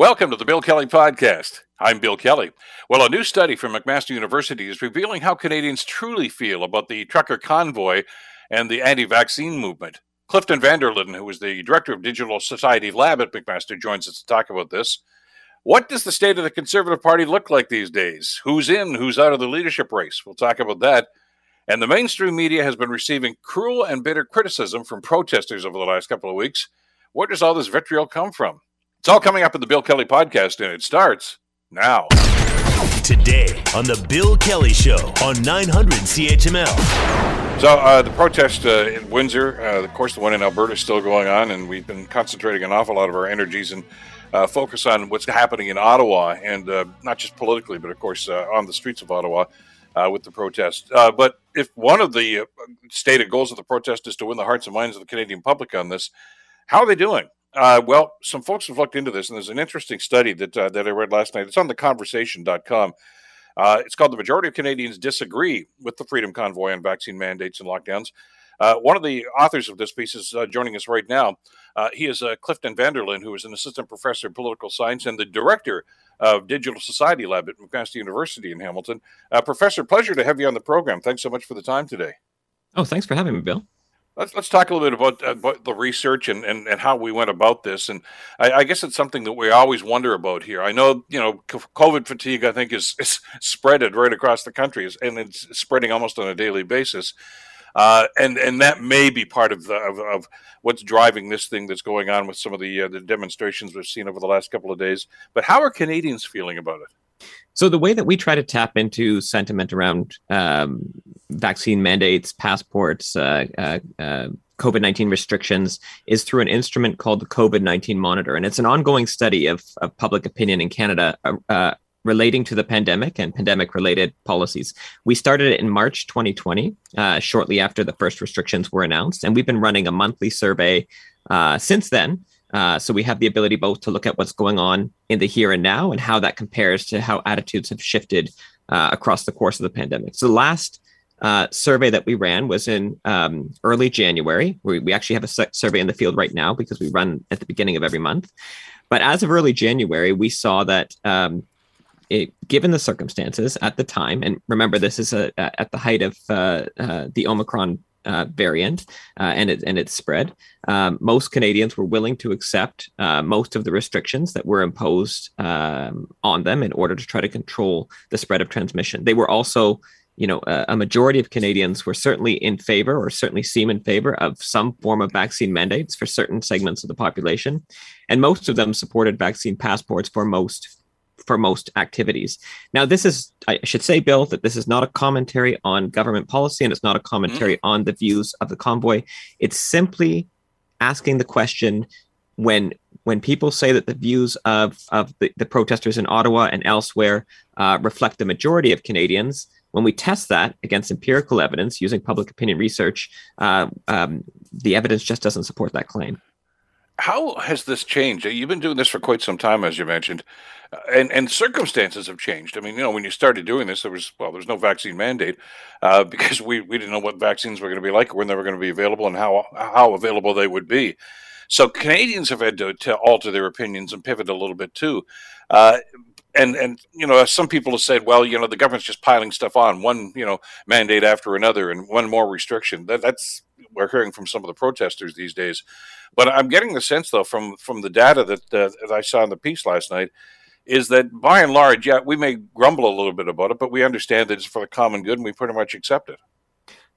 Welcome to the Bill Kelly Podcast. I'm Bill Kelly. Well, a new study from McMaster University is revealing how Canadians truly feel about the trucker convoy and the anti vaccine movement. Clifton Vanderlinden, who is the director of Digital Society Lab at McMaster, joins us to talk about this. What does the state of the Conservative Party look like these days? Who's in, who's out of the leadership race? We'll talk about that. And the mainstream media has been receiving cruel and bitter criticism from protesters over the last couple of weeks. Where does all this vitriol come from? It's all coming up in the Bill Kelly podcast, and it starts now. Today on the Bill Kelly Show on 900 CHML. So uh, the protest uh, in Windsor, uh, of course, the one in Alberta is still going on, and we've been concentrating an awful lot of our energies and uh, focus on what's happening in Ottawa, and uh, not just politically, but of course uh, on the streets of Ottawa with the protest. but if one of the stated goals of the protest is to win the hearts and minds of the Canadian public on this, how are they doing? Uh, well, some folks have looked into this, and there's an interesting study that uh, that I read last night. It's on theconversation.com. Uh, it's called "The Majority of Canadians Disagree with the Freedom Convoy on Vaccine Mandates and Lockdowns." Uh, one of the authors of this piece is uh, joining us right now. Uh, he is Clifton Vanderlinden, who is an assistant professor of political science and the director of Digital Society Lab at McMaster University in Hamilton. professor, pleasure to have you on the program. Thanks so much for the time today. Oh, thanks for having me, Bill. Let's, let's talk a little bit about, about the research and, and, and how we went about this. And I, I, guess it's something that we always wonder about here. I know, you know, COVID fatigue, I think, is, is spreaded right across the country and it's spreading almost on a daily basis. Uh, and and that may be part of, the, of, of what's driving this thing that's going on with some of the uh, the demonstrations we've seen over the last couple of days. But how are Canadians feeling about it? So the way that we try to tap into sentiment around um, vaccine mandates, passports, uh, uh, uh, COVID 19 restrictions is through an instrument called the COVID 19 Monitor. And it's an ongoing study of, of public opinion in Canada uh, uh, relating to the pandemic and pandemic related policies. We started it in March 2020, uh, shortly after the first restrictions were announced. And we've been running a monthly survey since then. Uh, so we have the ability both to look at what's going on in the here and now and how that compares to how attitudes have shifted uh, across the course of the pandemic. So the last uh, survey that we ran was in um, early January. We, we actually have a survey in the field right now because we run at the beginning of every month. But as of early January, we saw that um, it, given the circumstances at the time, and remember this is a, a, at the height of uh, uh, the Omicron uh, variant uh, and it and its spread. Um, most Canadians were willing to accept uh, most of the restrictions that were imposed um, on them in order to try to control the spread of transmission. They were also, you know, a, a, majority of Canadians were certainly in favor or certainly seem in favor of some form of vaccine mandates for certain segments of the population, and most of them supported vaccine passports for most for most activities. Now, this is, I should say, Bill, that this is not a commentary on government policy and it's not a commentary mm-hmm. on the views of the convoy. It's simply asking the question when when people say that the views of, of the, the protesters in Ottawa and elsewhere uh, reflect the majority of Canadians, when we test that against empirical evidence using public opinion research, uh, um, the evidence just doesn't support that claim how has this changed? You've been doing this for quite some time, as you mentioned, uh, and and circumstances have changed. I mean, you know, when you started doing this, there was well, there's no vaccine mandate uh, because we we didn't know what vaccines were going to be like, when they were going to be available, and how how available they would be. So Canadians have had to, to alter their opinions and pivot a little bit too. Uh, and and you know some people have said well you know the government's just piling stuff on one you know mandate after another and one more restriction that, that's we're hearing from some of the protesters these days. But i'm getting the sense though from from the data that, uh, that i saw in the piece last night is that by and large yeah we may grumble a little bit about it but we understand that it's for the common good and we pretty much accept it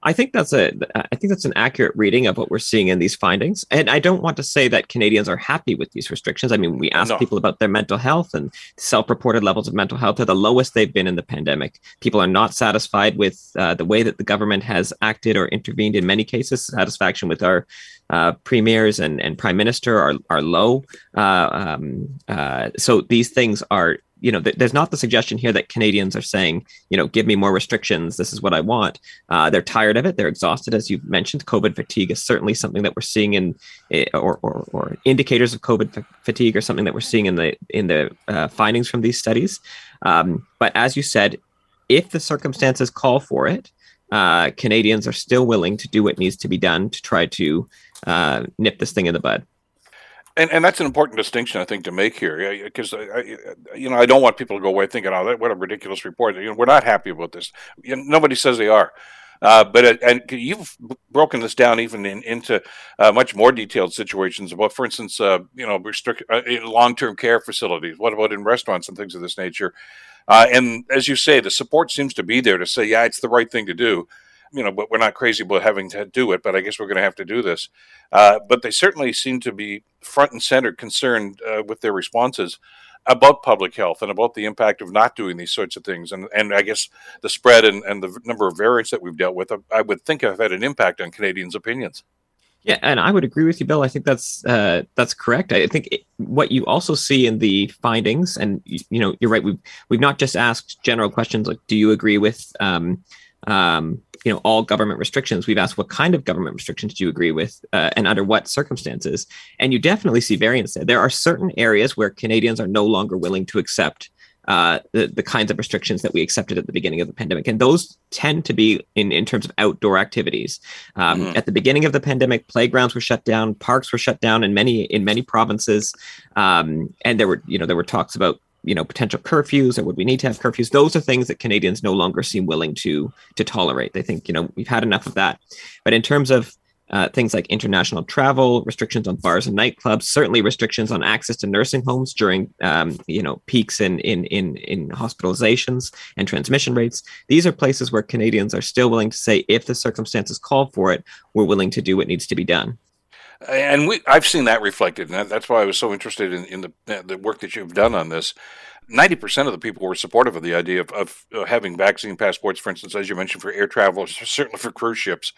I think that's a I think that's an accurate reading of what we're seeing in these findings. And I don't want to say that Canadians are happy with these restrictions. I mean, we ask no. people about their mental health and self-reported levels of mental health are the lowest they've been in the pandemic. People are not satisfied with uh, the way that the government has acted or intervened in many cases. Satisfaction with our uh, premiers and, and prime minister are are low. Uh, um, uh, so these things are you know, th- there's not the suggestion here that Canadians are saying, you know, give me more restrictions. This is what I want. Uh, they're tired of it. They're exhausted, as you mentioned. COVID fatigue is certainly something that we're seeing in, eh, or, or, or indicators of COVID f- fatigue, or something that we're seeing in the in the uh, findings from these studies. Um, but as you said, if the circumstances call for it, uh, Canadians are still willing to do what needs to be done to try to uh, nip this thing in the bud. And, and that's an important distinction, I think, to make here, because you know I don't want people to go away thinking, "Oh, that, what a ridiculous report." You know, we're not happy about this. You know, nobody says they are, uh, but it, and you've broken this down even in, into uh, much more detailed situations about, for instance, uh, you know, restrict uh, long-term care facilities. What about in restaurants and things of this nature? Uh, and as you say, the support seems to be there to say, "Yeah, it's the right thing to do." You know, but we're not crazy about having to do it. But I guess we're going to have to do this. Uh, but they certainly seem to be front and center concerned uh, with their responses about public health and about the impact of not doing these sorts of things. And and I guess the spread and, and the number of variants that we've dealt with, I would think have had an impact on Canadians' opinions. Yeah, and I would agree with you, Bill. I think that's uh, that's correct. I think it, what you also see in the findings, and you, you, know, you're right. We've we've not just asked general questions like, "Do you agree with um, um, you know all government restrictions we've asked what kind of government restrictions do you agree with uh, and under what circumstances and you definitely see variance there there are certain areas where canadians are no longer willing to accept uh, the, the kinds of restrictions that we accepted at the beginning of the pandemic. And those tend to be in, in terms of outdoor activities. Um, mm-hmm. At the beginning of the pandemic, playgrounds were shut down, parks were shut down in many in many provinces. Um, and there were, you know, there were talks about you know potential curfews or would we need to have curfews? Those are things that canadians no longer seem willing to to tolerate. They think you know we've had enough of that. But in terms of uh, things like international travel restrictions on bars and nightclubs certainly restrictions on access to nursing homes during um, you know peaks in, in in in hospitalizations and transmission rates these are places where canadians are still willing to say if the circumstances call for it we're willing to do what needs to be done and we I've seen that reflected, and that's why I was so interested in, in the the work that you've done on this. Ninety percent of the people were supportive of the idea of, of having vaccine passports, for instance, as you mentioned, for air travel, certainly for cruise ships.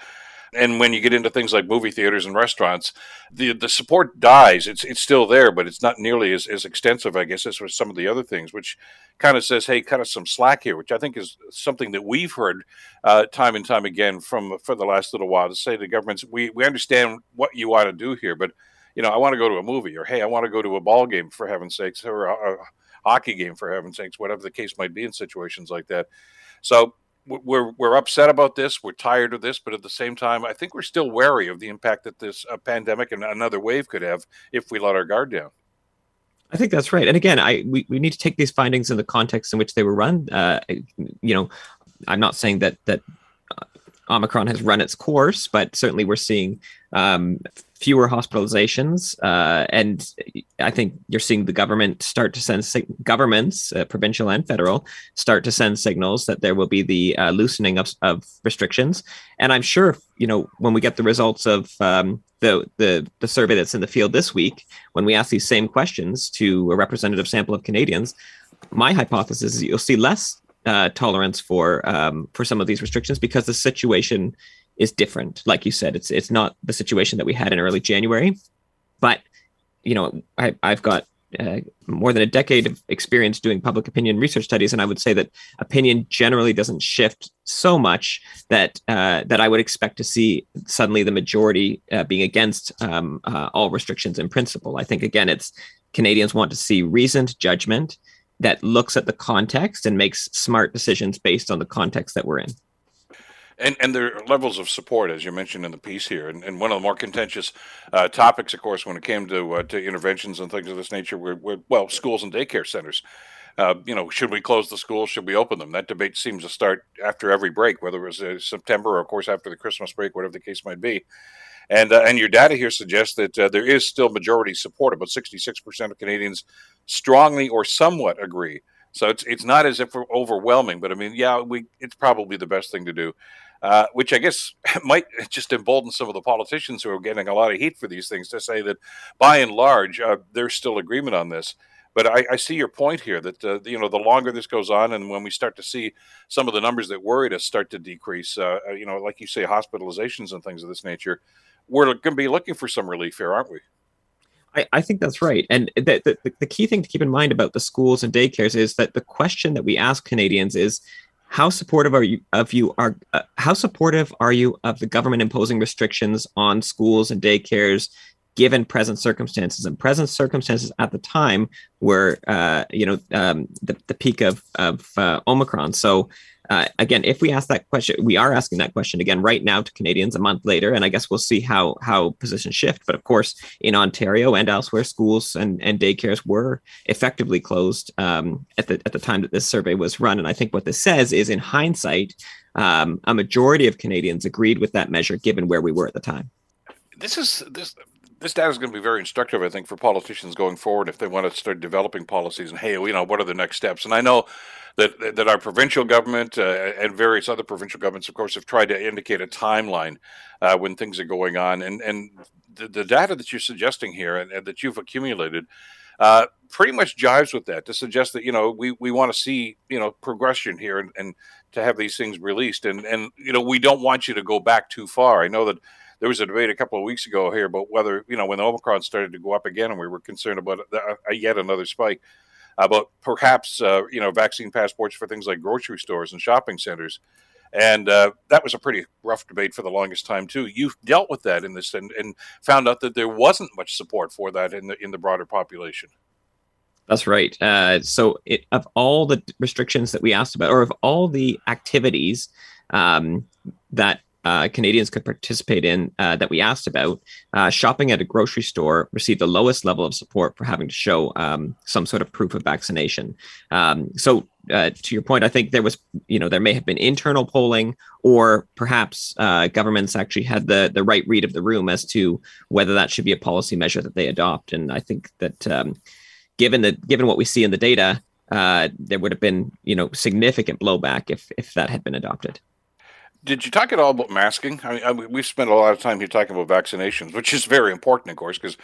And when you get into things like movie theaters and restaurants, the the support dies. It's it's still there, but it's not nearly as, as extensive, I guess, as with some of the other things, which kind of says, "Hey, cut us some slack here," which I think is something that we've heard uh, time and time again from for the last little while to say to governments, "We we understand what you want to do here, but you know, I want to go to a movie, or hey, I want to go to a ball game for heaven's sakes, or a, a hockey game for heaven's sakes, whatever the case might be in situations like that." So we're we're upset about this. We're tired of this, but at the same time, I think we're still wary of the impact that this uh, pandemic and another wave could have if we let our guard down. I think that's right. And again, I we, we need to take these findings in the context in which they were run. Uh, you know, I'm not saying that that uh, Omicron has run its course, but certainly we're seeing um, fewer hospitalizations, uh, and I think you're seeing the government start to send sig- governments, uh, provincial and federal, start to send signals that there will be the uh, loosening of, of restrictions. And I'm sure, you know, when we get the results of um, the, the the survey that's in the field this week, when we ask these same questions to a representative sample of Canadians, my hypothesis is you'll see less uh, tolerance for um, for some of these restrictions because the situation is different. Like you said, it's it's not the situation that we had in early January, but you know, I, I've got uh, more than a decade of experience doing public opinion research studies, and I would say that opinion generally doesn't shift so much that uh, that I would expect to see suddenly the majority uh, being against um, uh, all restrictions in principle. I think again, it's Canadians want to see reasoned judgment that looks at the context and makes smart decisions based on the context that we're in. And and there are levels of support, as you mentioned in the piece here. And, and one of the more contentious uh, topics, of course, when it came to uh, to interventions and things of this nature, were, were well, schools and daycare centers. Uh, you know, should we close the schools? Should we open them? That debate seems to start after every break, whether it was uh, September or, of course, after the Christmas break, whatever the case might be. And uh, and your data here suggests that uh, there is still majority support. About sixty six percent of Canadians strongly or somewhat agree. So it's it's not as if we're overwhelming, but I mean, yeah, we it's probably the best thing to do uh, which I guess might just embolden some of the politicians who are getting a lot of heat for these things to say that by and large, uh, there's still agreement on this. But I, I see your point here that uh, you know the longer this goes on, and when we start to see some of the numbers that worried us start to decrease, uh, uh, you know, like you say, hospitalizations and things of this nature, we're going to be looking for some relief here, aren't we? I, I think that's right. And the, the, the key thing to keep in mind about the schools and daycares is that the question that we ask Canadians is how supportive are you of you are uh, how supportive are you of the government imposing restrictions on schools and daycares given present circumstances. And present circumstances at the time were, uh, you know, um, the, the peak of, of uh, Omicron. So uh, again, if we ask that question, we are asking that question again right now to Canadians a month later, and I guess we'll see how how positions shift. But of course, in Ontario and elsewhere, schools and, and daycares were effectively closed um, at the at the time that this survey was run. And I think what this says is, in hindsight, um, a majority of Canadians agreed with that measure, given where we were at the time. This is this this data is going to be very instructive, I think, for politicians going forward if they want to start developing policies and hey, you know, what are the next steps? And I know that that our provincial government uh, and various other provincial governments, of course, have tried to indicate a timeline uh, when things are going on, and and the, the data that you're suggesting here and, and that you've accumulated. Uh, pretty much jives with that to suggest that you know we, we want to see you know progression here and, and to have these things released and and you know we don't want you to go back too far. I know that there was a debate a couple of weeks ago here about whether you know when the Omicron started to go up again and we were concerned about a, a yet another spike about perhaps uh, you know vaccine passports for things like grocery stores and shopping centers. And uh, that was a pretty rough debate for the longest time too. You've dealt with that in this and, and found out that there wasn't much support for that in the in the broader population. That's right. Uh, so, it, of all the restrictions that we asked about, or of all the activities um, that uh, Canadians could participate in uh, that we asked about, uh, shopping at a grocery store received the lowest level of support for having to show um, some sort of proof of vaccination. Um, so, uh, to your point, I think there was, you know, there may have been internal polling, or perhaps uh, governments actually had the the right read of the room as to whether that should be a policy measure that they adopt. And I think that, um, given the given what we see in the data, uh, there would have been, you know, significant blowback if if that had been adopted. Did you talk at all about masking? I mean, I, we've spent a lot of time here talking about vaccinations, which is very important, of course, because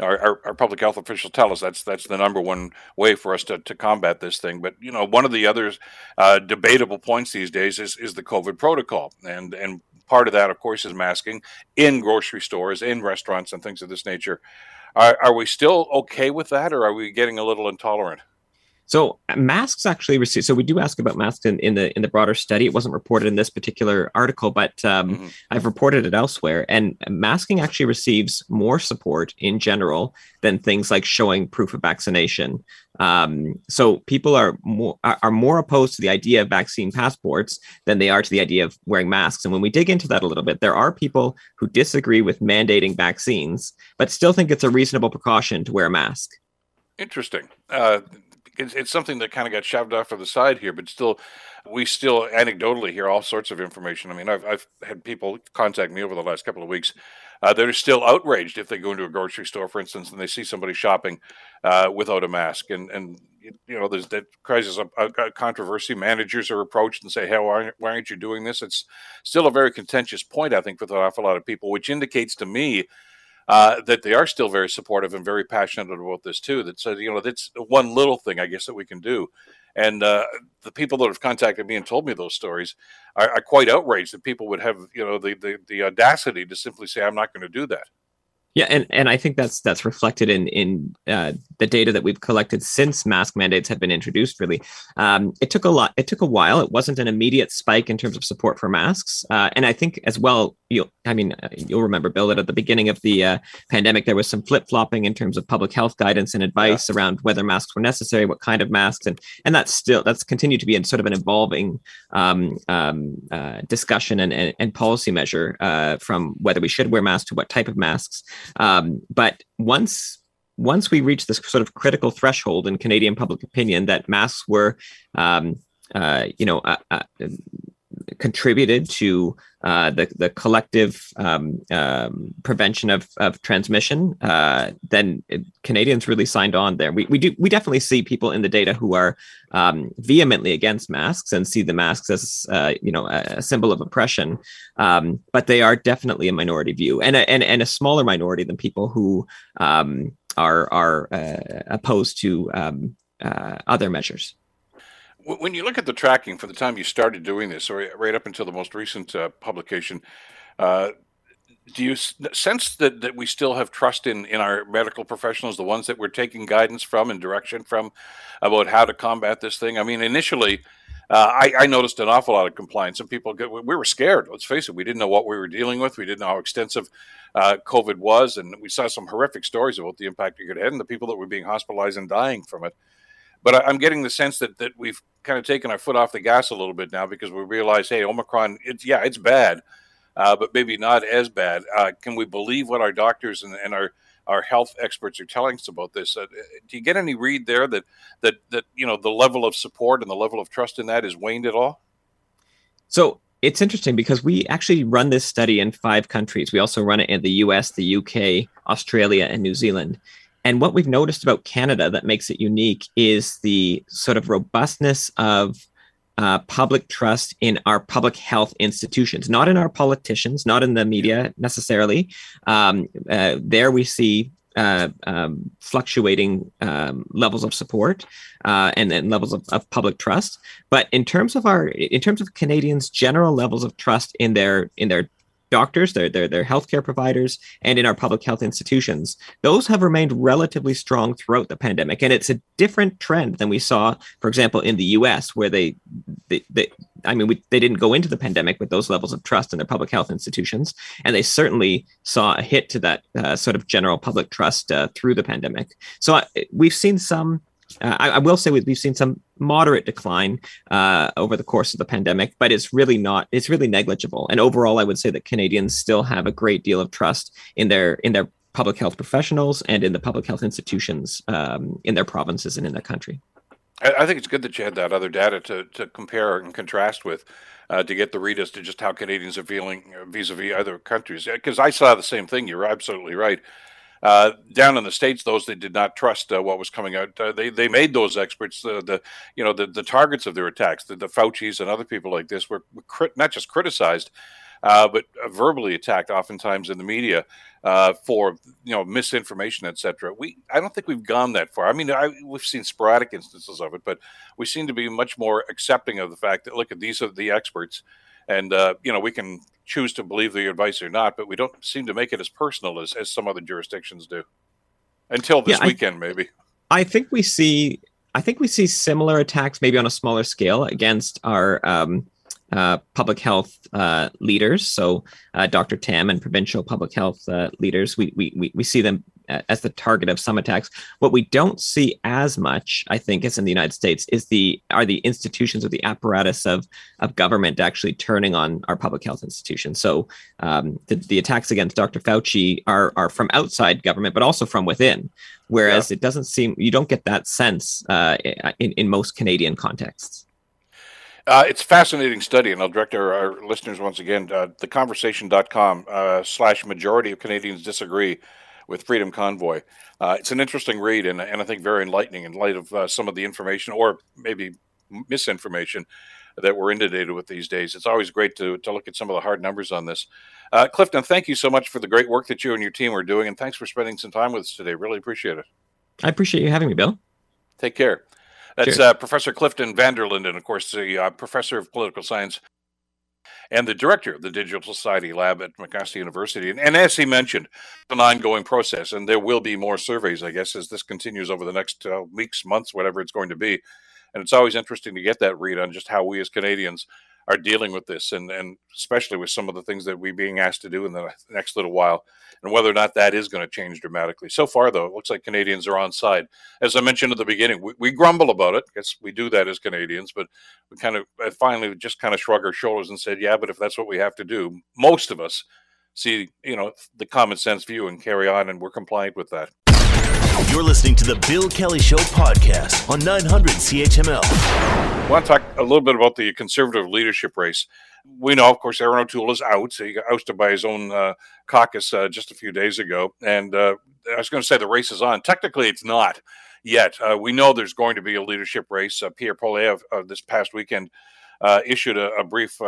our, our, our, public health officials tell us that's that's the number one way for us to, to combat this thing. But you know, one of the other uh, debatable points these days is is the COVID protocol, and and part of that, of course, is masking in grocery stores, in restaurants, and things of this nature. Are, are we still okay with that, or are we getting a little intolerant? So masks actually receive. So we do ask about masks in, in the in the broader study. It wasn't reported in this particular article, but um, mm-hmm. I've reported it elsewhere. And masking actually receives more support in general than things like showing proof of vaccination. Um, so people are more are more opposed to the idea of vaccine passports than they are to the idea of wearing masks. And when we dig into that a little bit, there are people who disagree with mandating vaccines, but still think it's a reasonable precaution to wear a mask. Interesting. Uh, it's, it's something that kind of got shoved off to the side here, but still, we still anecdotally hear all sorts of information. I mean, I've, I've had people contact me over the last couple of weeks uh, that are still outraged if they go into a grocery store, for instance, and they see somebody shopping uh, without a mask. And, and you know, there's that causes a, a, controversy. Managers are approached and say, "Hey, why aren't, why aren't you doing this?" It's still a very contentious point, I think, with an awful lot of people, which indicates to me uh, that they are still very supportive and very passionate about this too. That says, you know, that's one little thing I guess that we can do. And uh, the people that have contacted me and told me those stories are, are quite outraged that people would have, you know, the, the, the audacity to simply say, "I'm not going to do that." Yeah, and, and I think that's that's reflected in in uh, the data that we've collected since mask mandates have been introduced. Really, um, it took a lot. It took a while. It wasn't an immediate spike in terms of support for masks, uh, and I think as well. You, I mean, uh, you'll remember, Bill, that at the beginning of the uh, pandemic, there was some flip flopping in terms of public health guidance and advice yeah. around whether masks were necessary, what kind of masks, and and that's still that's continued to be in sort of an evolving um, um, uh, discussion and, and, and policy measure uh, from whether we should wear masks to what type of masks. Um, but once once we reached this sort of critical threshold in Canadian public opinion that masks were, um, uh, you know, uh, uh, contributed to uh, the the collective um, um, prevention of of transmission, uh, then Canadians really signed on there. We we do we definitely see people in the data who are um, vehemently against masks and see the masks as uh, you know a, symbol of oppression, um, but they are definitely a minority view and a, and and a smaller minority than people who um, are are uh, opposed to um, uh, other measures when you look at the tracking for the time you started doing this, or right up until the most recent uh, publication, uh, do you sense that, that we still have trust in, in our medical professionals, the ones that we're taking guidance from and direction from about how to combat this thing? I mean, initially, uh, I, I, noticed an awful lot of compliance, and people get, we were scared. Let's face it, we didn't know what we were dealing with. We didn't know how extensive uh, COVID was, and we saw some horrific stories about the impact it could have and the people that were being hospitalized and dying from it. But I, am getting the sense that that we've kind of taken our foot off the gas a little bit now because we realize, hey, Omicron, it's yeah, it's bad, uh, but maybe not as bad. Uh, can we believe what our doctors and, and our our health experts are telling us about this. Uh, do you get any read there that that that you know the level of support and the level of trust in that is waned at all? So it's interesting because we actually run this study in five countries. We also run it in the U.S., the U.K., Australia, and New Zealand. And what we've noticed about Canada that makes it unique is the sort of robustness of uh, public trust in our public health institutions, not in our politicians, not in the media necessarily. Um, uh, there we see uh, um, fluctuating um, levels of support uh, and, and levels of, of, public trust. But in terms of our, in terms of Canadians' general levels of trust in their in their doctors, their, their, their healthcare providers, and in our public health institutions, those have remained relatively strong throughout the pandemic. And it's a different trend than we saw, for example, in the US, where they, they, they I mean, we, they didn't go into the pandemic with those levels of trust in their public health institutions. And they certainly saw a hit to that uh, sort of general public trust uh, through the pandemic. So uh, we've seen some uh, I, I, will say we've seen some moderate decline uh, over the course of the pandemic, but it's really not. It's really negligible. And overall, I would say that Canadians still have a great deal of trust in their in their public health professionals and in the public health institutions um, in their provinces and in their country. I, think it's good that you had that other data to to compare and contrast with. Uh, to get the read as to just how Canadians are feeling vis-a-vis other countries, because I saw the same thing. You're absolutely right. Uh, down in the states, those that did not trust uh, what was coming out, uh, they they made those experts uh, the you know the, the targets of their attacks. The, the Fauci's and other people like this were, were crit- not just criticized, uh, but verbally attacked, oftentimes in the media for you know misinformation, etc. We I don't think we've gone that far. I mean, I, we've seen sporadic instances of it, but we seem to be much more accepting of the fact that look at these are the experts and uh, you know we can choose to believe the advice or not, but we don't seem to make it as personal as, as some other jurisdictions do. Until this yeah, weekend, I, maybe. I think we see. I think we see similar attacks, maybe on a smaller scale, against our um, uh, public health uh, leaders. So, uh, Dr. Tam and provincial public health uh, leaders, we, we, we see them as the target of some attacks. What we don't see as much, I think, as in the United States, is the are the institutions or the apparatus of of government actually turning on our public health institutions. So um, the, the attacks against Dr. Fauci are are from outside government, but also from within. Whereas yeah. it doesn't seem you don't get that sense uh, in in most Canadian contexts. Uh, it's a fascinating study, and I'll direct our, our listeners once again. Uh, theconversation.com uh, slash majority of Canadians disagree with Freedom Convoy. Uh, it's an interesting read and, and I think very enlightening in light of uh, some of the information or maybe misinformation that we're inundated with these days. It's always great to, to look at some of the hard numbers on this. Uh, Clifton, thank you so much for the great work that you and your team are doing, and thanks for spending some time with us today. Really appreciate it. I appreciate you having me, Bill. Take care. That's uh, Professor Clifton Vanderlinden, of course, the uh, professor of political science and the director of the Digital Society Lab at McMaster University. And, and as he mentioned, an ongoing process, and there will be more surveys, I guess, as this continues over the next uh, weeks, months, whatever it's going to be. And it's always interesting to get that read on just how we as Canadians are dealing with this, and and especially with some of the things that we're being asked to do in the next little while, and whether or not that is going to change dramatically. So far, though, it looks like Canadians are on side. As I mentioned at the beginning, we, we grumble about it. Guess we do that as Canadians, but we kind of finally just kind of shrug our shoulders and said, "Yeah, but if that's what we have to do, most of us." see you know the common sense view and carry on and we're compliant with that you're listening to the Bill Kelly Show podcast on 900 CHML. I want to talk a little bit about the conservative leadership race. We know, of course, Erin O'Toole is out. He got ousted by his own uh, caucus uh, just a few days ago. And uh, I was going to say the race is on. Technically, it's not yet. Uh, we know there's going to be a leadership race. Uh, Pierre Poilievre this past weekend uh, issued a, a brief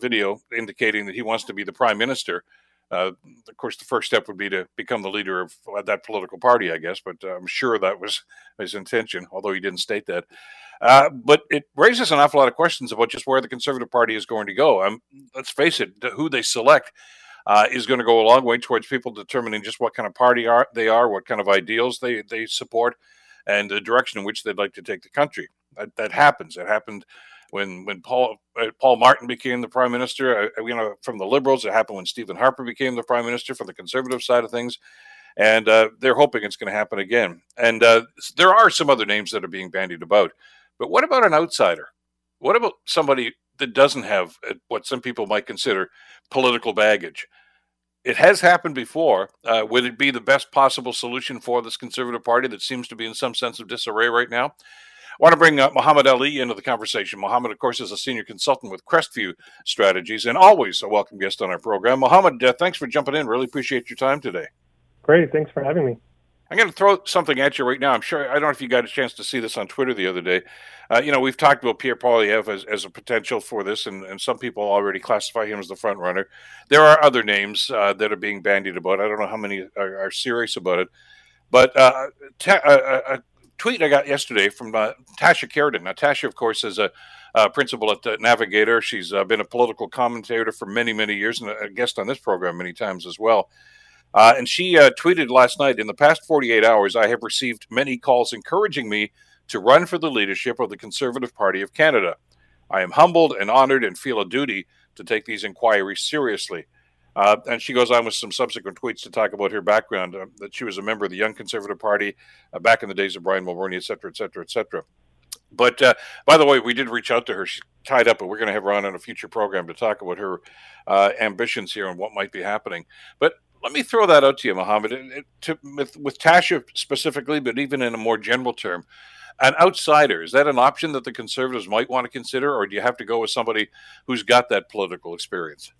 video indicating that he wants to be the prime minister. Uh, of course, the first step would be to become the leader of that political party, I guess. But uh, I'm sure that was his intention, although he didn't state that. Uh, but it raises an awful lot of questions about just where the Conservative Party is going to go. Um, let's face it, who they select uh, is going to go a long way towards people determining just what kind of party are they are, what kind of ideals they they support, and the direction in which they'd like to take the country. That, that happens. It happened when when Paul uh, Paul Martin became the prime minister. Uh, you know, from the Liberals, it happened when Stephen Harper became the prime minister for the Conservative side of things, and uh, they're hoping it's going to happen again. And uh, there are some other names that are being bandied about, but what about an outsider? What about somebody that doesn't have uh, what some people might consider political baggage? It has happened before. Uh, would it be the best possible solution for this Conservative Party that seems to be in some sense of disarray right now? I want to bring uh, Muhammad Ali into the conversation. Muhammad, of course, is a senior consultant with Crestview Strategies and always a welcome guest on our program. Muhammad, uh, thanks for jumping in. Really appreciate your time today. Great. Thanks for having me. I'm going to throw something at you right now. I'm sure I don't know if you got a chance to see this on Twitter the other day. Uh, you know, we've talked about Pierre Poilievre as, as a potential for this, and, and some people already classify him as the front runner. There are other names uh, that are being bandied about. I don't know how many are, are serious about it, but uh, a, a, tweet I got yesterday from uh, Tasha Kheiriddin. Now, Tasha, of course, is a, principal at uh, Navigator. She's uh, been a political commentator for many, many years, and a guest on this program many times as well. Uh, and she uh, tweeted last night In the past 48 hours, I have received many calls encouraging me to run for the leadership of the Conservative Party of Canada. I am humbled and honored and feel a duty to take these inquiries seriously. Uh, and she goes on with some subsequent tweets to talk about her background uh, that she was a member of the Young Conservative Party uh, back in the days of Brian Mulroney, et cetera, et cetera, et cetera. But uh, by the way, we did reach out to her. She's tied up, but we're going to have her on in a future program to talk about her uh, ambitions here and what might be happening. But let me throw that out to you, Mohammed, it, to, with, with Tasha specifically, but even in a more general term. An outsider, is that an option that the conservatives might want to consider, or do you have to go with somebody who's got that political experience?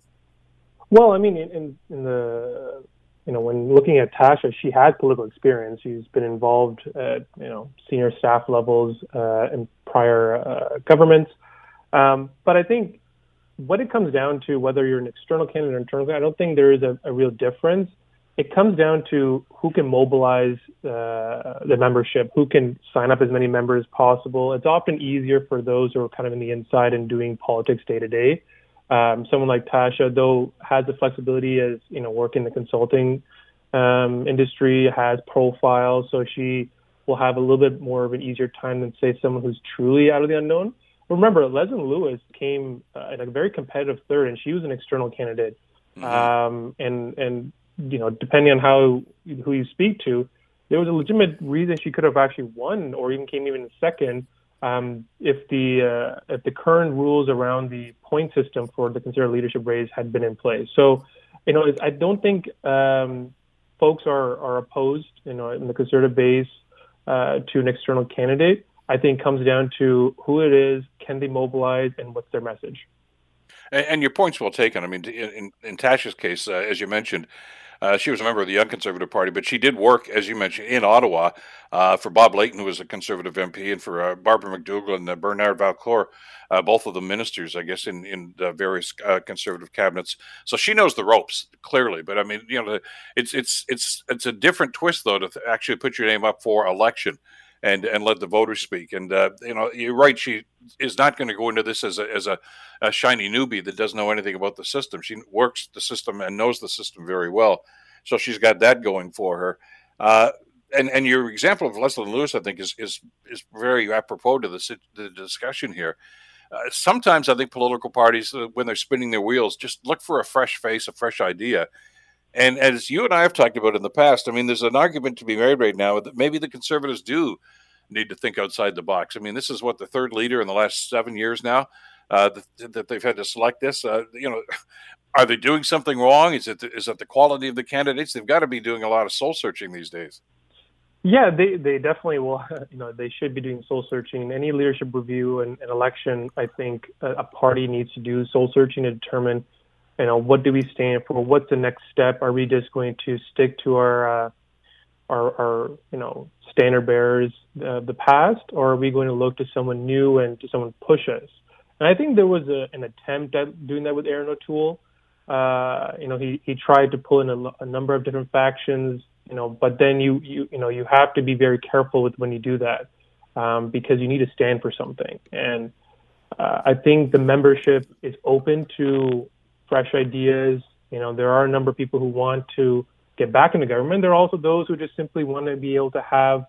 Well, I mean, in, in the you know, when looking at Tasha, she has political experience. She's been involved at you know senior staff levels uh, in prior uh, governments. Um, but I think what it comes down to, whether you're an external candidate or internal, I don't think there is a, a real difference. It comes down to who can mobilize uh, the membership, who can sign up as many members as possible. It's often easier for those who are kind of in the inside and doing politics day to day. Um, someone like Tasha, though, has the flexibility as you know, work in the consulting um, industry, has profile, so she will have a little bit more of an easier time than say someone who's truly out of the unknown. Remember, Leslyn Lewis came uh, in a very competitive third, and she was an external candidate. Mm-hmm. Um, and and you know, depending on how who you speak to, there was a legitimate reason she could have actually won, or even came even second, um, if the uh, if the current rules around the point system for the considered leadership race had been in place. So, you know, I don't think um, folks are are opposed, you know, in the conservative base uh, to an external candidate. I think comes down to who it is, can they mobilize, and what's their message. And, and your point's well taken. I mean, in, in Tasha's case, uh, as you mentioned, uh, she was a member of the Young Conservative Party, but she did work, as you mentioned, in Ottawa uh, for Bob Layton, who was a Conservative MP, and for uh, Barbara McDougall and uh, Bernard Valcourt, uh, both of them ministers, I guess, in in various Conservative cabinets. So she knows the ropes clearly. But I mean, you know, it's it's it's it's a different twist though to actually put your name up for election and and let the voters speak. And uh, you know, you're right. She is not going to go into this as a as a, a, shiny newbie that doesn't know anything about the system. She works the system and knows the system very well, so she's got that going for her. Uh, and and your example of Leslyn Lewis, I think, is is is very apropos to the, the discussion here. Uh, sometimes I think political parties, uh, when they're spinning their wheels, just look for a fresh face, a fresh idea. And as you and I have talked about in the past, I mean, there's an argument to be made right now that maybe the conservatives do need to think outside the box. I mean, this is what the third leader in the last seven years now uh, that, that, they've had to select this. Uh, you know, are they doing something wrong? Is it is it the quality of the candidates? They've got to be doing a lot of soul searching these days. Yeah, they, they definitely will. You know, they should be doing soul searching. Any leadership review and an election, I think a, a party needs to do soul searching to determine, you know, what do we stand for? What's the next step? Are we just going to stick to our uh, our, our you know standard bearers of the past, or are we going to look to someone new and to someone push us? And I think there was a, an attempt at doing that with Erin O'Toole. Uh, you know, he, he tried to pull in a, a, number of different factions, you know, but then you, you, you know, you have to be very careful with when you do that, um, because you need to stand for something. And, uh, I think the membership is open to fresh ideas. You know, there are a number of people who want to get back into government. There are also those who just simply want to be able to have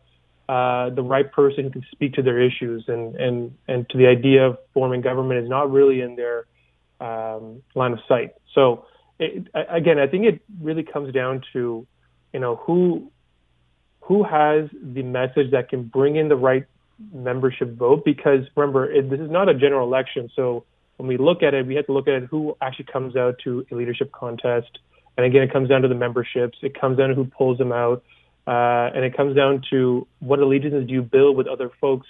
uh, the right person who can speak to their issues and, and, and to the idea of forming government is not really in their um, line of sight. So it, again, I think it really comes down to, you know, who who has the message that can bring in the right membership vote. Because remember, it, this is not a general election, so when we look at it, we have to look at who actually comes out to a leadership contest. And again, it comes down to the memberships. It comes down to who pulls them out. Uh, and it comes down to what allegiances do you build with other folks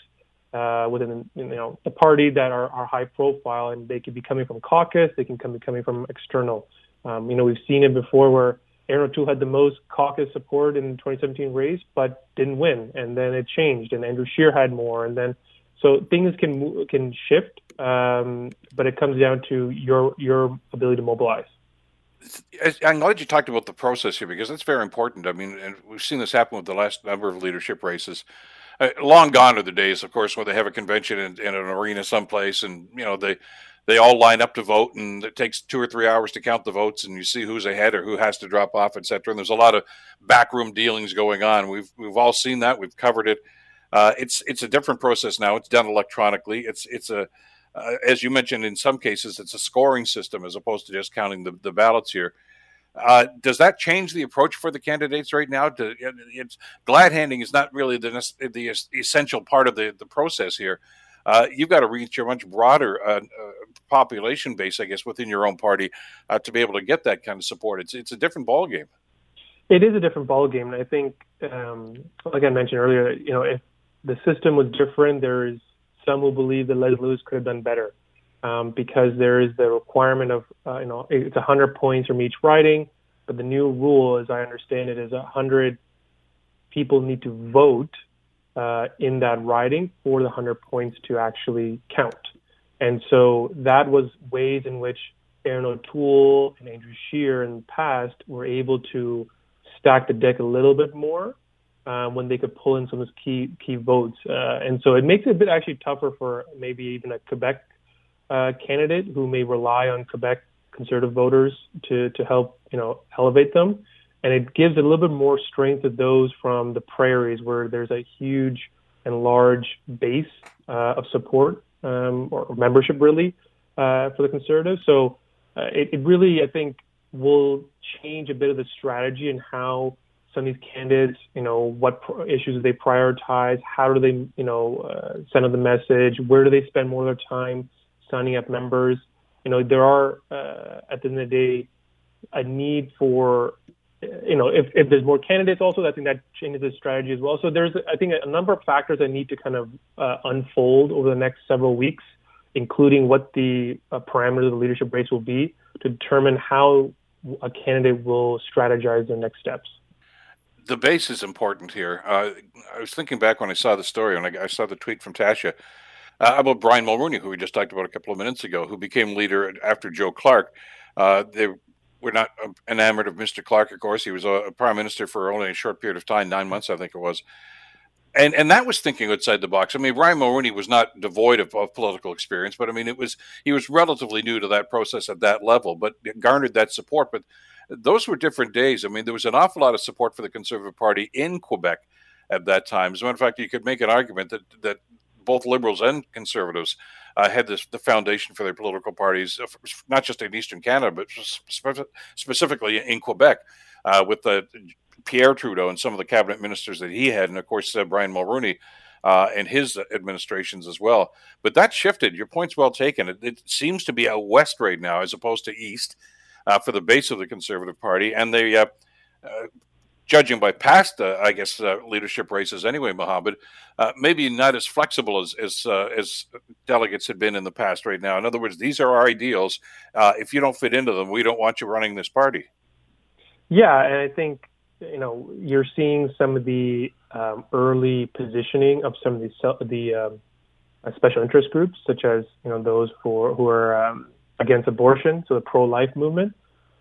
uh, within you know the party that are, are high profile, and they could be coming from caucus, they can come be coming from external. Um, you know, we've seen it before where Erin O'Toole had the most caucus support in the 2017 race, but didn't win, and then it changed, and Andrew Scheer had more, and then so things can can shift, um, but it comes down to your your ability to mobilize. I'm glad you talked about the process here because that's very important. I mean, and we've seen this happen with the last number of leadership races. Uh, long gone are the days, of course, where they have a convention in, in, an arena someplace, and you know they they all line up to vote, and it takes two or three hours to count the votes, and you see who's ahead or who has to drop off, etc. And there's a lot of backroom dealings going on. We've we've all seen that. We've covered it. Uh, it's it's a different process now. It's done electronically. It's it's a uh, as you mentioned, in some cases, it's a scoring system as opposed to just counting the, the ballots here. Uh, does that change the approach for the candidates right now? To, it's glad handing is not really the the essential part of the, the process here. Uh, you've got to reach a much broader uh, uh, population base, I guess, within your own party uh, to be able to get that kind of support. It's it's a different ball game. It is a different ball game, and I think, um, like I mentioned earlier, you know, if the system was different, there is some who believe that Leslyn Lewis could have done better um, because there is the requirement of, uh, you know, it's 100 points from each riding, but the new rule, as I understand it, is 100 people need to vote uh, in that riding for the 100 points to actually count. And so that was ways in which Erin O'Toole and Andrew Scheer in the past were able to stack the deck a little bit more um, when they could pull in some of those key key votes. Uh, and so it makes it a bit actually tougher for maybe even a Quebec uh, candidate who may rely on Quebec conservative voters to to help you know elevate them. And it gives a little bit more strength to those from the prairies where there's a huge and large base uh, of support um, or membership really uh, for the conservatives. So uh, it, it really I think will change a bit of the strategy and how some of these candidates, you know, what issues do they prioritize? How do they, you know, uh, send out the message? Where do they spend more of their time signing up members? You know, there are, uh, at the end of the day, a need for, you know, if, if there's more candidates also, I think that changes the strategy as well. So there's, I think, a number of factors that need to kind of uh, unfold over the next several weeks, including what the uh, parameters of the leadership race will be to determine how a candidate will strategize their next steps the base is important here. Uh, I was thinking back when I saw the story, and I, I saw the tweet from Tasha uh, about Brian Mulroney, who we just talked about a couple of minutes ago, who became leader after Joe Clark. Uh, they were not enamored of Mr. Clark, of course. He was a, prime minister for only a short period of time, nine months, I think it was. And and that was thinking outside the box. I mean, Brian Mulroney was not devoid of, of political experience, but I mean, it was he was relatively new to that process at that level, but garnered that support. But those were different days. I mean, there was an awful lot of support for the Conservative Party in Quebec at that time. As a matter of fact, you could make an argument that that both liberals and conservatives uh, had this the foundation for their political parties, uh, not just in Eastern Canada, but spe- specifically in Quebec, uh, with the Pierre Trudeau and some of the cabinet ministers that he had, and of course uh, Brian Mulroney. Uh, and his administrations as well. But that shifted. Your point's well taken. It, it, seems to be out west right now as opposed to east for the base of the Conservative Party, and they, uh, uh, judging by past, uh, I guess, uh, leadership races anyway, Mohammed, uh, maybe not as flexible as as, as delegates had been in the past. Right now, in other words, these are our ideals. if you don't fit into them, we don't want you running this party. Yeah, and I think you know you're seeing some of the um, early positioning of some of the the um, special interest groups, such as you know those for who are um, against abortion, so the pro-life movement,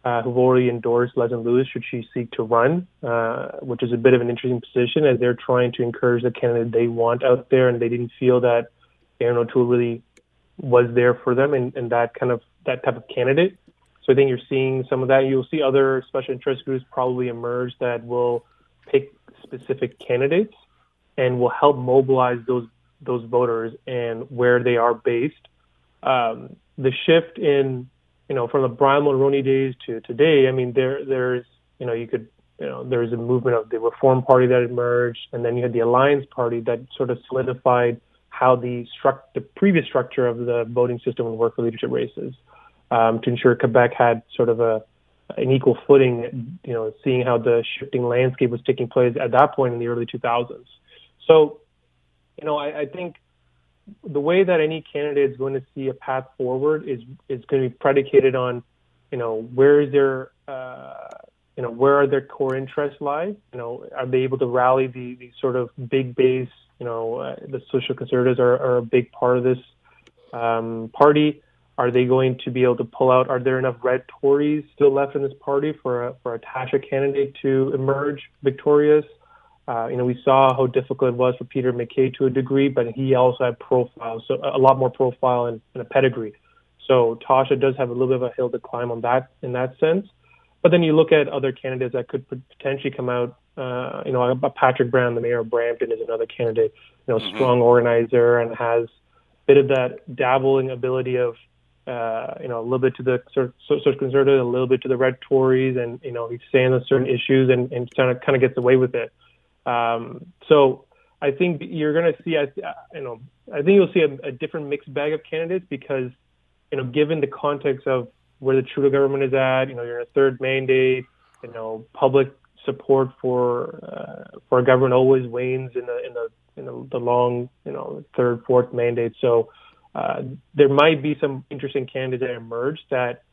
uh, who've already endorsed Leslyn Lewis should she seek to run, uh, which is a bit of an interesting position as they're trying to encourage the candidate they want out there, and they didn't feel that Erin O'Toole really was there for them and, and that kind of that type of candidate. So I think you're seeing some of that. You'll see other special interest groups probably emerge that will pick specific candidates and will help mobilize those those voters and where they are based. Um, the shift in, you know, from the Brian Mulroney days to today, I mean, there there's, you know, you could, you know, there's a movement of the Reform Party that emerged, and then you had the Alliance Party that sort of solidified how the struct the previous structure of the voting system would work for leadership races um, to ensure Quebec had sort of a an equal footing, you know, seeing how the shifting landscape was taking place at that point in the early 2000s. So, you know, I, I think the way that any candidate is going to see a path forward is is going to be predicated on, you know, where is their, uh, you know, where are their core interests lie? You know, are they able to rally the the sort of big base? You know, uh, the social conservatives are, are a big part of this um, party. Are they going to be able to pull out? Are there enough red Tories still left in this party for a, for a Tasha candidate to emerge victorious? Uh, you know, we saw how difficult it was for Peter MacKay to a degree, but he also had profile, so a lot more profile and, and a pedigree. So Tasha does have a little bit of a hill to climb on that in that sense. But then you look at other candidates that could potentially come out. Uh, you know, Patrick Brown, the mayor of Brampton, is another candidate. You know, mm-hmm. strong organizer and has a bit of that dabbling ability of, uh, you know, a little bit to the sort of social conservative, a little bit to the red Tories, and you know, he's saying on certain issues and, and kind of kind of gets away with it. Um, so I think you're going to see, you know, I think you'll see a, a, different mixed bag of candidates because, you know, given the context of where the Trudeau government is at, you know, you're in a third mandate, you know, public support for uh, for a government always wanes in the in the in the, the long, you know, third, fourth mandate. So uh, there might be some interesting candidates that emerge that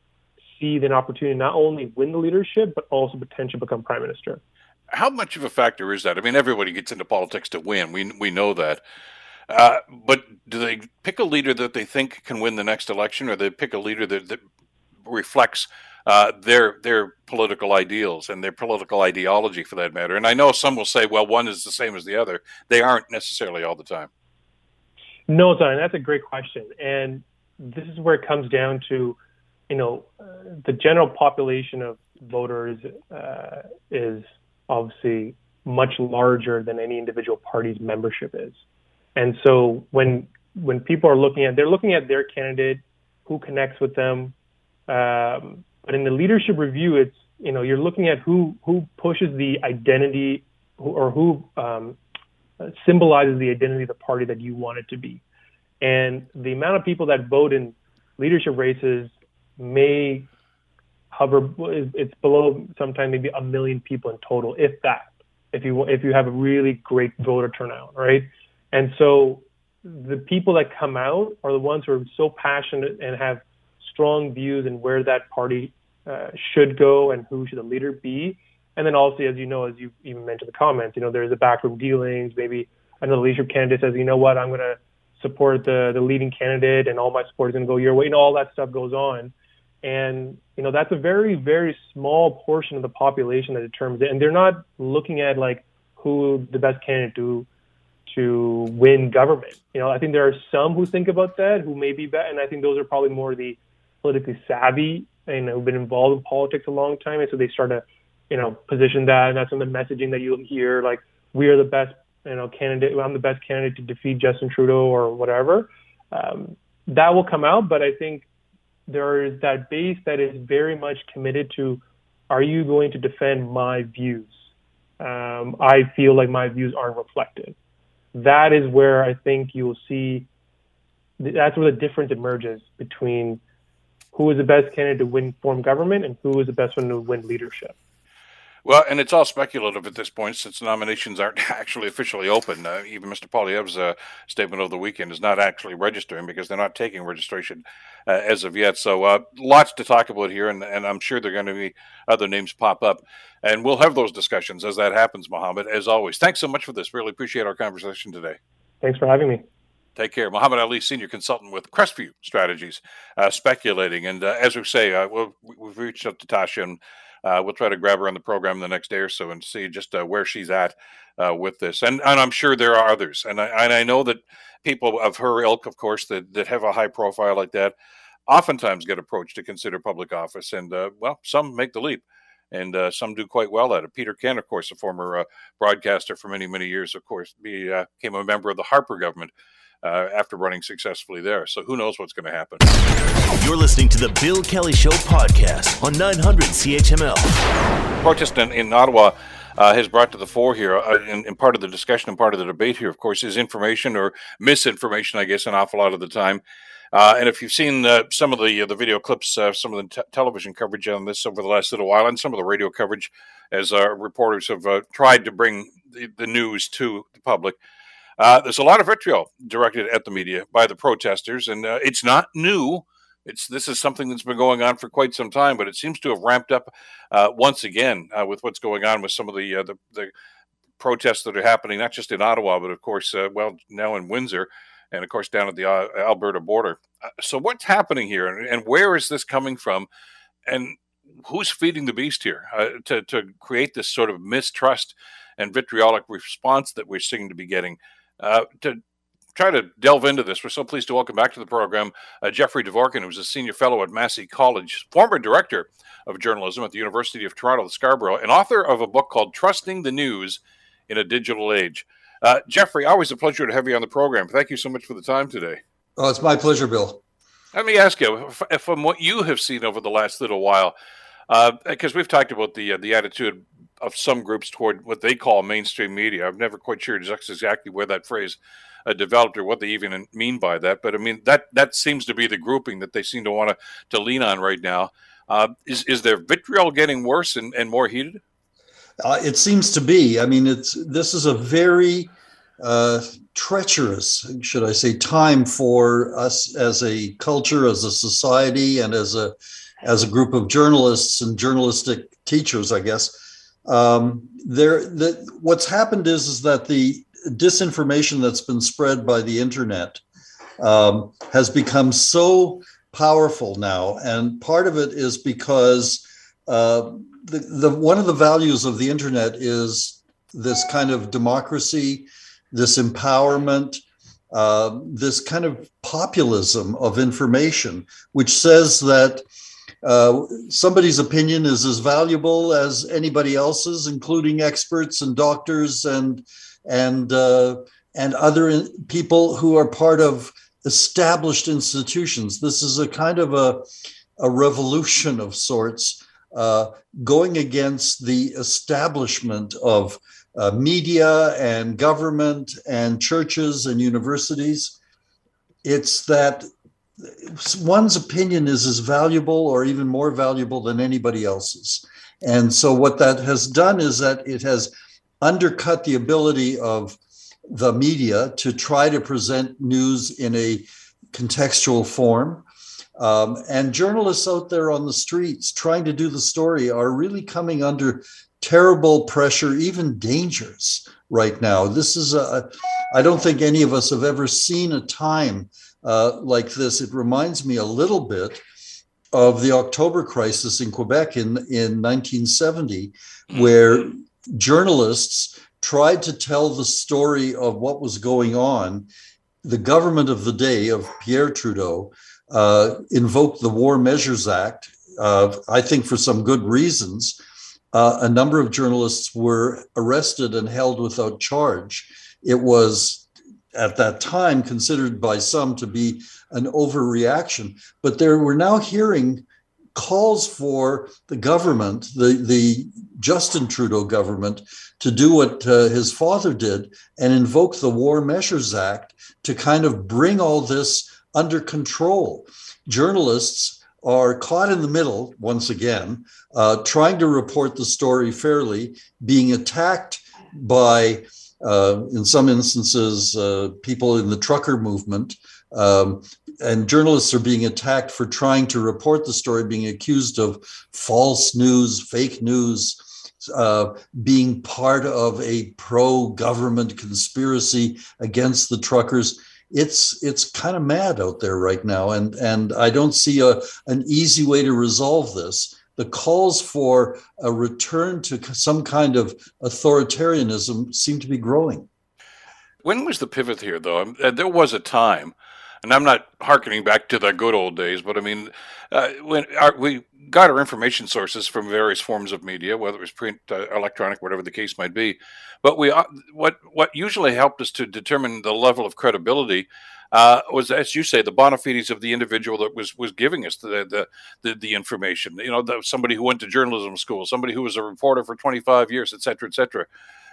see an opportunity not only win the leadership but also potentially become prime minister how much of a factor is that? I mean, everybody gets into politics to win. We we know that. Uh, but do they pick a leader that they think can win the next election, or they pick a leader that, that reflects uh, their their political ideals and their political ideology, for that matter? And I know some will say, well, one is the same as the other. They aren't necessarily all the time. No, Simon, that's a great question, and this is where it comes down to, you know, uh, the general population of voters uh, is obviously much larger than any individual party's membership is. And so when when people are looking at, they're looking at their candidate, who connects with them. Um, but in the leadership review, it's you know you're looking at who who pushes the identity or who um, symbolizes the identity of the party that you want it to be. And the amount of people that vote in leadership races may hover it's below sometimes maybe a million people in total if that if you if you have a really great voter turnout right? And so the people that come out are the ones who are so passionate and have strong views in where that party uh, should go and who should the leader be. And then also as you know as you even mentioned in the comments you know there's a backroom dealings maybe another leadership candidate says you know what? I'm going to support the the leading candidate and all my support is going to go your way and all that stuff goes on and you know that's a very very small portion of the population that determines it. And they're not looking at like who the best candidate to to win government. You know i think there are some who think about that who may be bad and i think those are probably more the politically savvy and who've been involved in politics a long time. And so they start to you know position that. And that's in the messaging that you'll hear like we are the best you know candidate i'm the best candidate to defeat justin trudeau or whatever. Um, that will come out but i think there is that base that is very much committed to are you going to defend my views? Um, I feel like my views aren't reflected. That is where I think you'll see that's where the difference emerges between who is the best candidate to win form government and who is the best one to win leadership. Well, and it's all speculative at this point since nominations aren't actually officially open. Uh, even Mr. Poilievre's uh, statement of the weekend is not actually registering because they're not taking registration uh, as of yet. So, uh, lots to talk about here, and, and I'm sure there are going to be other names pop up. And we'll have those discussions as that happens, Mohammed, as always. Thanks so much for this. Really appreciate our conversation today. Thanks for having me. Take care. Mohammed Ali, senior consultant with Crestview Strategies, uh, speculating. And uh, as we say, uh, we'll, we've reached out to Tasha and uh, we'll try to grab her on the program the next day or so and see just uh, where she's at uh, with this. And and I'm sure there are others. And I and I know that people of her ilk, of course, that that have a high profile like that, oftentimes get approached to consider public office. And well, some make the leap. and uh, some do quite well at it. Peter Kent, of course, a former uh, broadcaster for many, many years, of course, uh, became a member of the Harper government. Uh, after running successfully there. So who knows what's going to happen? You're listening to the Bill Kelly Show podcast on 900 CHML. Protest in, in Ottawa uh, has brought to the fore here, uh, and, and, part of the discussion and part of the debate here, of course, is information or misinformation, I guess, an awful lot of the time. Uh, and if you've seen uh, some of the uh, the video clips, uh, some of the t- television coverage on this over the last little while, and some of the radio coverage, as our reporters have uh, tried to bring the, the, news to the public, uh, there's a lot of vitriol directed at the media by the protesters, and it's not new. It's this is something that's been going on for quite some time, but it seems to have ramped up once again with what's going on with some of the the, the protests that are happening, not just in Ottawa, but of course, well, now in Windsor and of course down at the uh, Alberta border. Uh, so what's happening here, and where is this coming from, and who's feeding the beast here uh, to to create this sort of mistrust and vitriolic response that we're seeming to be getting? Uh, to try to delve into this, we're so pleased to welcome back to the program uh, Jeffrey Dvorkin, who's a senior fellow at Massey College, former director of journalism at the University of Toronto, Scarborough, and author of a book called Trusting the News in a Digital Age. Uh, Jeffrey, always a pleasure to have you on the program. Thank you so much for the time today. Oh, it's my pleasure, Bill. Let me ask you, from what you have seen over the last little while, because uh, we've talked about the uh, the attitude of some groups toward what they call mainstream media. I'm never quite sure exactly where that phrase uh, developed or what they even mean by that. But I mean that that seems to be the grouping that they seem to want to to lean on right now. Uh, is is their vitriol getting worse and, and more heated? Uh, it seems to be. I mean, it's this is a very uh, treacherous, should I say, time for us as a culture, as a society, and as a as a group of journalists and journalistic teachers, I guess. Um, there, the, what's happened is is that the disinformation that's been spread by the internet um, has become so powerful now, and part of it is because uh, the, the one of the values of the internet is this kind of democracy, this empowerment, uh, this kind of populism of information, which says that uh, somebody's opinion is as valuable as anybody else's, including experts and doctors and and uh, and other people who are part of established institutions. This is a kind of a a revolution of sorts uh, going against the establishment of uh, media and government and churches and universities. It's that one's opinion is as valuable or even more valuable than anybody else's. And so, what that has done is that it has undercut the ability of the media to try to present news in a contextual form. Um, and journalists out there on the streets trying to do the story are really coming under terrible pressure, even dangers right now. This is a, I don't think any of us have ever seen a time uh, like this. It reminds me a little bit of the October crisis in Quebec in, in 1970, where journalists tried to tell the story of what was going on. The government of the day of Pierre Trudeau uh, invoked the War Measures Act, uh, I think for some good reasons. Uh, a number of journalists were arrested and held without charge. It was at that time considered by some to be an overreaction, but there we're now hearing calls for the government, the, the Justin Trudeau government, to do what uh, his father did and invoke the War Measures Act to kind of bring all this under control. Journalists are caught in the middle once again, uh, trying to report the story fairly, being attacked by, uh, in some instances, uh, people in the trucker movement. Um, and journalists are being attacked for trying to report the story, being accused of false news, fake news, uh, being part of a pro government conspiracy against the truckers it's it's kind of mad out there right now, and and I don't see a an easy way to resolve this. The calls for a return to some kind of authoritarianism seem to be growing. When was the pivot here, though? There was a time and I'm not harkening back to the good old days, but I mean, uh, when our, we got our information sources from various forms of media, whether it was print, uh, electronic, whatever the case might be. But we uh, what what usually helped us to determine the level of credibility uh, was, as you say, the bona fides of the individual that was was giving us the the the, the information. You know, the, somebody who went to journalism school, somebody who was a reporter for 25 years, et cetera, et cetera.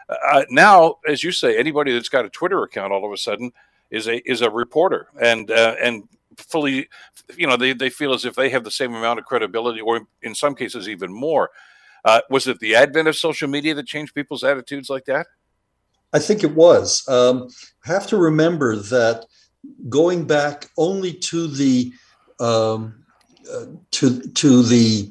Uh, now, as you say, anybody that's got a Twitter account all of a sudden is a is a reporter, and uh, and fully, you know, they, they feel as if they have the same amount of credibility, or in some cases even more. Uh, was it the advent of social media that changed people's attitudes like that? I think it was. Um, have to remember that going back only to the um, uh, to to the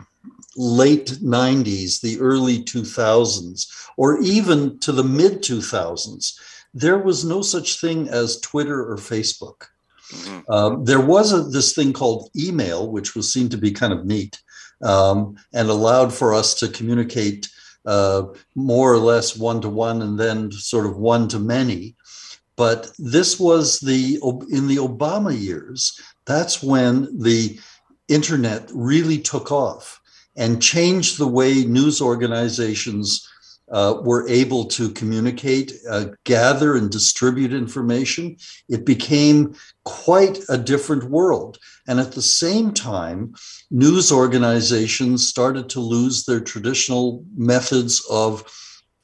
late 90s, the early 2000s, or even to the mid 2000s, there was no such thing as Twitter or Facebook. Mm-hmm. Um, there was a, this thing called email, which was seen to be kind of neat um, and allowed for us to communicate uh, more or less one to one and then sort of one to many. But this was the, in the Obama years, that's when the internet really took off and changed the way news organizations uh, were able to communicate, uh, gather, and distribute information. It became quite a different world. And at the same time, news organizations started to lose their traditional methods of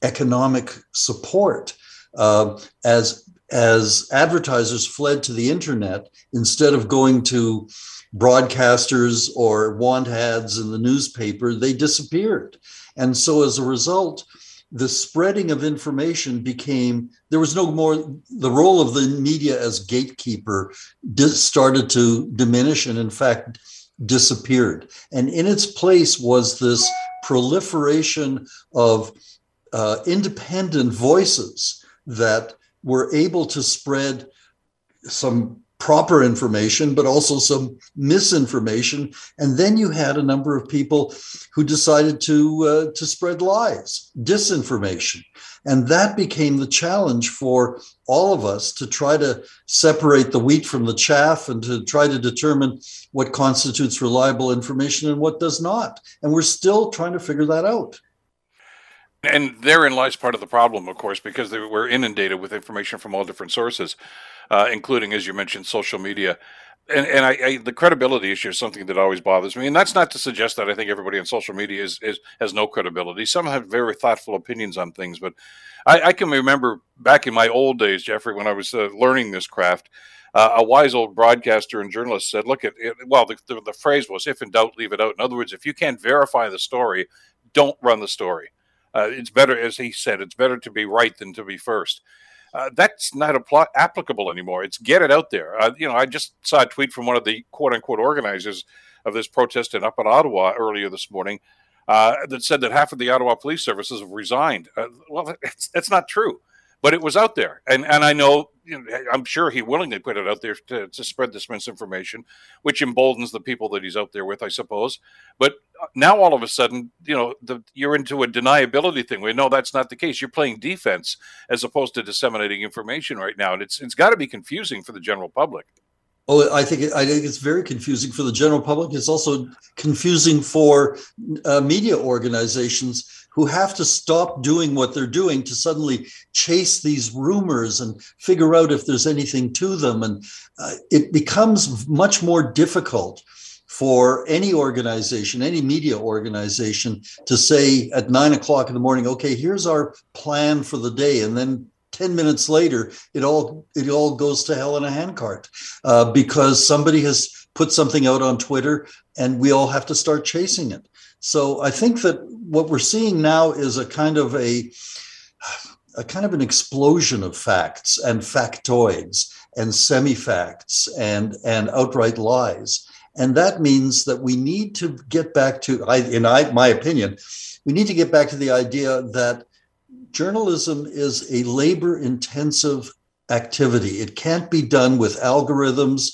economic support. Uh, as as advertisers fled to the internet instead of going to broadcasters or want ads in the newspaper, they disappeared. And so as a result, the spreading of information became there was no more the role of the media as gatekeeper started to diminish and in fact disappeared. And in its place was this proliferation of uh, independent voices that were able to spread some proper information, but also some misinformation. And then you had a number of people who decided to uh, to spread lies, disinformation, and that became the challenge for all of us to try to separate the wheat from the chaff and to try to determine what constitutes reliable information and what does not. And we're still trying to figure that out. And therein lies part of the problem, of course, because we're inundated with information from all different sources uh, including, as you mentioned, social media. And, and I, I, the credibility issue is something that always bothers me. And that's not to suggest that I think everybody on social media is, is has no credibility. Some have very thoughtful opinions on things, but I, I can remember back in my old days, Jeffrey, when I was uh, learning this craft, uh, a wise old broadcaster and journalist said, "Look at it." Well, the, the, the phrase was, "If in doubt, leave it out." In other words, if you can't verify the story, don't run the story. Uh, it's better, as he said, it's better to be right than to be first uh, that's not applicable anymore. It's get it out there. Uh, you know, I just saw a tweet from one of the quote unquote organizers of this protest in up in Ottawa earlier this morning uh, that said that half of the Ottawa police services have resigned. Uh, well, that's, that's not true but it was out there, and and I know, you know I'm sure he willingly put it out there to, to spread this misinformation, which emboldens the people that he's out there with, I suppose. But uh, now all of a sudden, you know, the, you're into a deniability thing. We know that's not the case. You're playing defense as opposed to disseminating information right now, and it's it's got to be confusing for the general public. Oh, I think I think it's very confusing for the general public. It's also confusing for uh, media organizations who have to stop doing what they're doing to suddenly chase these rumors and figure out if there's anything to them. And uh, it becomes much more difficult for any organization, any media organization, to say at nine o'clock in the morning, okay, here's our plan for the day. And then 10 minutes later, it all it all goes to hell in a handcart uh, because somebody has put something out on Twitter and we all have to start chasing it. So I think that what we're seeing now is a kind of a a kind of an explosion of facts and factoids and semi-facts and and outright lies. And that means that we need to get back to, I, in my opinion, we need to get back to the idea that journalism is a labor intensive activity. It can't be done with algorithms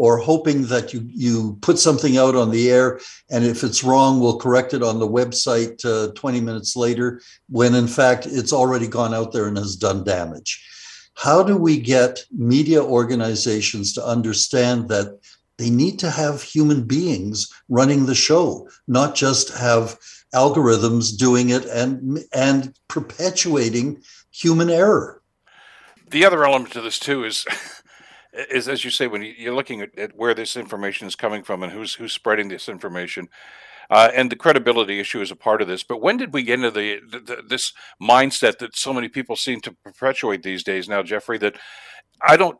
or hoping that you you put something out on the air and if it's wrong we'll correct it on the website uh, 20 minutes later when in fact it's already gone out there and has done damage How do we get media organizations to understand that they need to have human beings running the show, not just have algorithms doing it and and perpetuating human error. The other element to this too is is as you say when you're looking at, at where this information is coming from and who's who's spreading this information. Uh, and the credibility issue is a part of this. But when did we get into the, the, the, this mindset that so many people seem to perpetuate these days now, Jeffrey? That I don't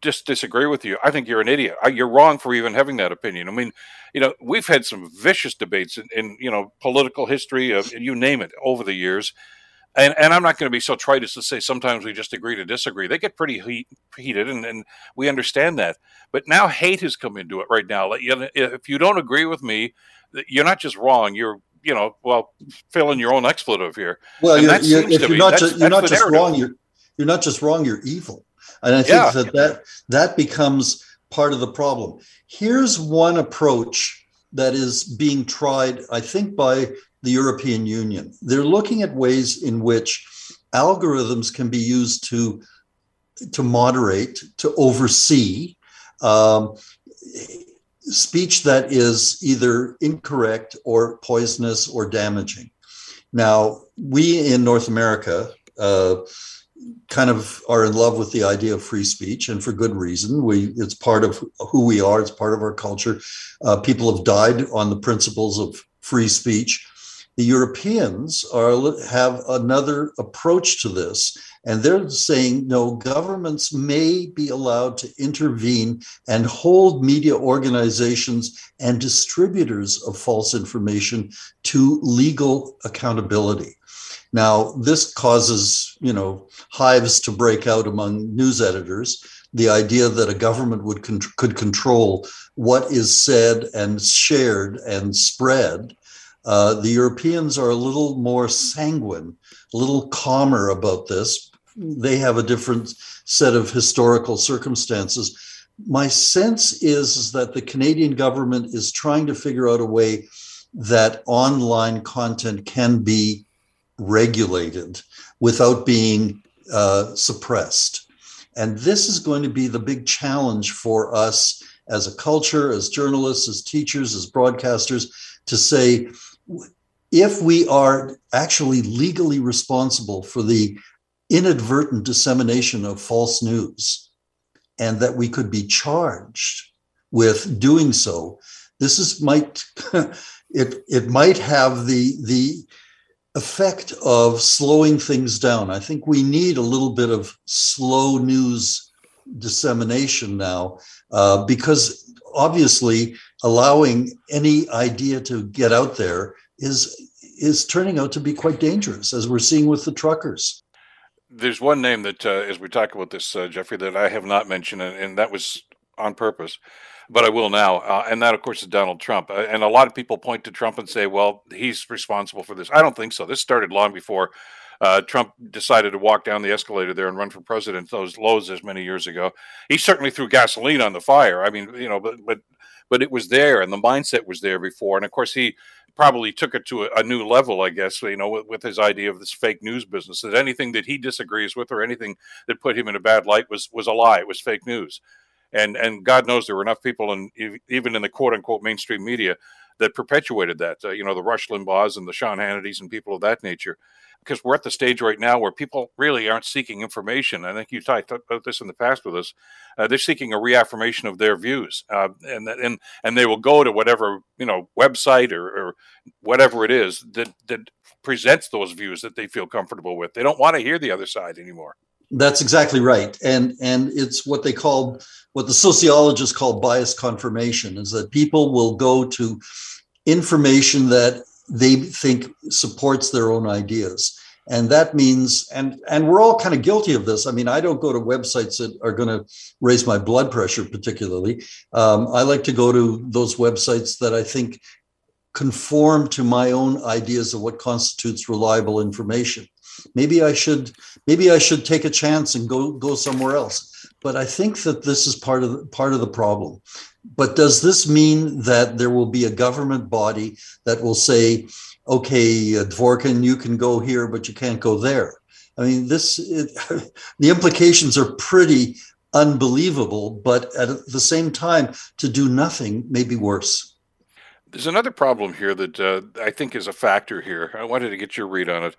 just disagree with you. I think you're an idiot. You're wrong for even having that opinion. I mean, you know, we've had some vicious debates in, in you know political history of you name it over the years, and and I'm not going to be so trite as to say sometimes we just agree to disagree. They get pretty heat, heated, and, and we understand that. But now hate has come into it right now. Like, if you don't agree with me, you're not just wrong. You're you know, well, filling your own expletive here. Well, you're, you're, if you're not, just, you're not just wrong, you're you're not just wrong. You're evil, and I think yeah. that that that becomes part of the problem. Here's one approach that is being tried, I think, by the European Union. They're looking at ways in which algorithms can be used to to moderate, to oversee um, speech that is either incorrect or poisonous or damaging. Now, we in North America uh, kind of are in love with the idea of free speech, and for good reason. We it's part of who we are. It's part of our culture. Uh, people have died on the principles of free speech. The Europeans are have another approach to this, and they're saying no, governments may be allowed to intervene and hold media organizations and distributors of false information to legal accountability. Now, this causes, you know, hives to break out among news editors. The idea that a government would con- could control what is said and shared and spread uh, the Europeans are a little more sanguine, a little calmer about this. They have a different set of historical circumstances. My sense is, is that the Canadian government is trying to figure out a way that online content can be regulated without being uh, suppressed. And this is going to be the big challenge for us as a culture, as journalists, as teachers, as broadcasters, to say, if we are actually legally responsible for the inadvertent dissemination of false news and that we could be charged with doing so this is might it it might have the the effect of slowing things down. I think we need a little bit of slow news dissemination now uh, because obviously allowing any idea to get out there is is turning out to be quite dangerous, as we're seeing with the truckers. There's one name that, uh, as we talk about this, uh, Jeffrey, that I have not mentioned, and, and that was on purpose, but I will now. Uh, and that, of course, is Donald Trump. Uh, and a lot of people point to Trump and say, well, he's responsible for this. I don't think so. This started long before uh, Trump decided to walk down the escalator there and run for president. Those lows as many years ago. He certainly threw gasoline on the fire. I mean, you know, but but but it was there, and the mindset was there before. And of course, he probably took it to a, a, new level, I guess, you know, with, with, his idea of this fake news business. That anything that he disagrees with or anything that put him in a bad light was was a lie. It was fake news, and and God knows there were enough people in even in the quote unquote mainstream media that perpetuated that. Uh, you know, the Rush Limbaughs and the Sean Hannitys and people of that nature because we're at the stage right now where people really aren't seeking information. I think you talked about this in the past with us. Uh, they're seeking a reaffirmation of their views, uh, and and and they will go to whatever you know website or, or whatever it is that that presents those views that they feel comfortable with. They don't want to hear the other side anymore. That's exactly right, and and it's what they call what the sociologists call bias confirmation is that people will go to information that they think supports their own ideas. And that means and and we're all kind of guilty of this. I mean i don't go to websites that are going to raise my blood pressure particularly. Um, i like to go to those websites that i think conform to my own ideas of what constitutes reliable information maybe i should maybe i should take a chance and go go somewhere else but i think that this is part of the, part of the problem but does this mean that there will be a government body that will say, okay, Dvorkin, you can go here, but you can't go there? I mean, this it, the implications are pretty unbelievable, but at the same time, to do nothing may be worse. There's another problem here that uh, I think is a factor here. I wanted to get your read on it.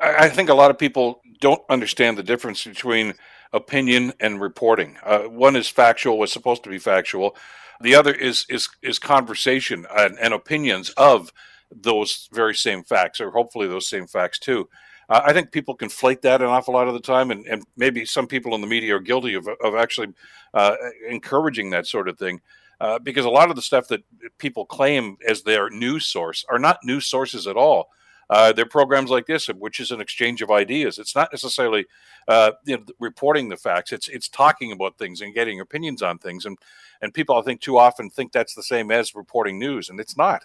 I, think a lot of people don't understand the difference between opinion and reporting. Uh, one is factual, was supposed to be factual. The other is is is conversation and, and opinions of those very same facts, or hopefully those same facts too. Uh, I think people conflate that an awful lot of the time, and, and maybe some people in the media are guilty of, of actually uh, encouraging that sort of thing. Uh, because a lot of the stuff that people claim as their news source are not news sources at all. Uh, they're programs like this, which is an exchange of ideas. It's not necessarily uh, you know, reporting the facts. It's it's talking about things and getting opinions on things. And and people, I think, too often think that's the same as reporting news, and it's not.